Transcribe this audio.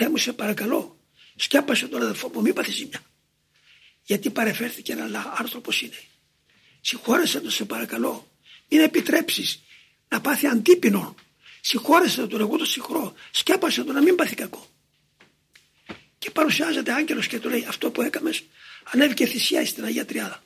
Θεέ μου σε παρακαλώ σκέπασε τον αδελφό μου μην πάθεις ζημιά. Γιατί παρεφέρθηκε ένα άνθρωπος είναι. Συγχώρεσε τον σε παρακαλώ. Μην επιτρέψεις να πάθει αντίπινο. Συγχώρεσε τον εγώ το συγχωρώ, Σκέπασε τον να μην πάθει κακό. Και παρουσιάζεται άγγελος και του λέει αυτό που έκαμες ανέβηκε θυσία στην Αγία Τριάδα.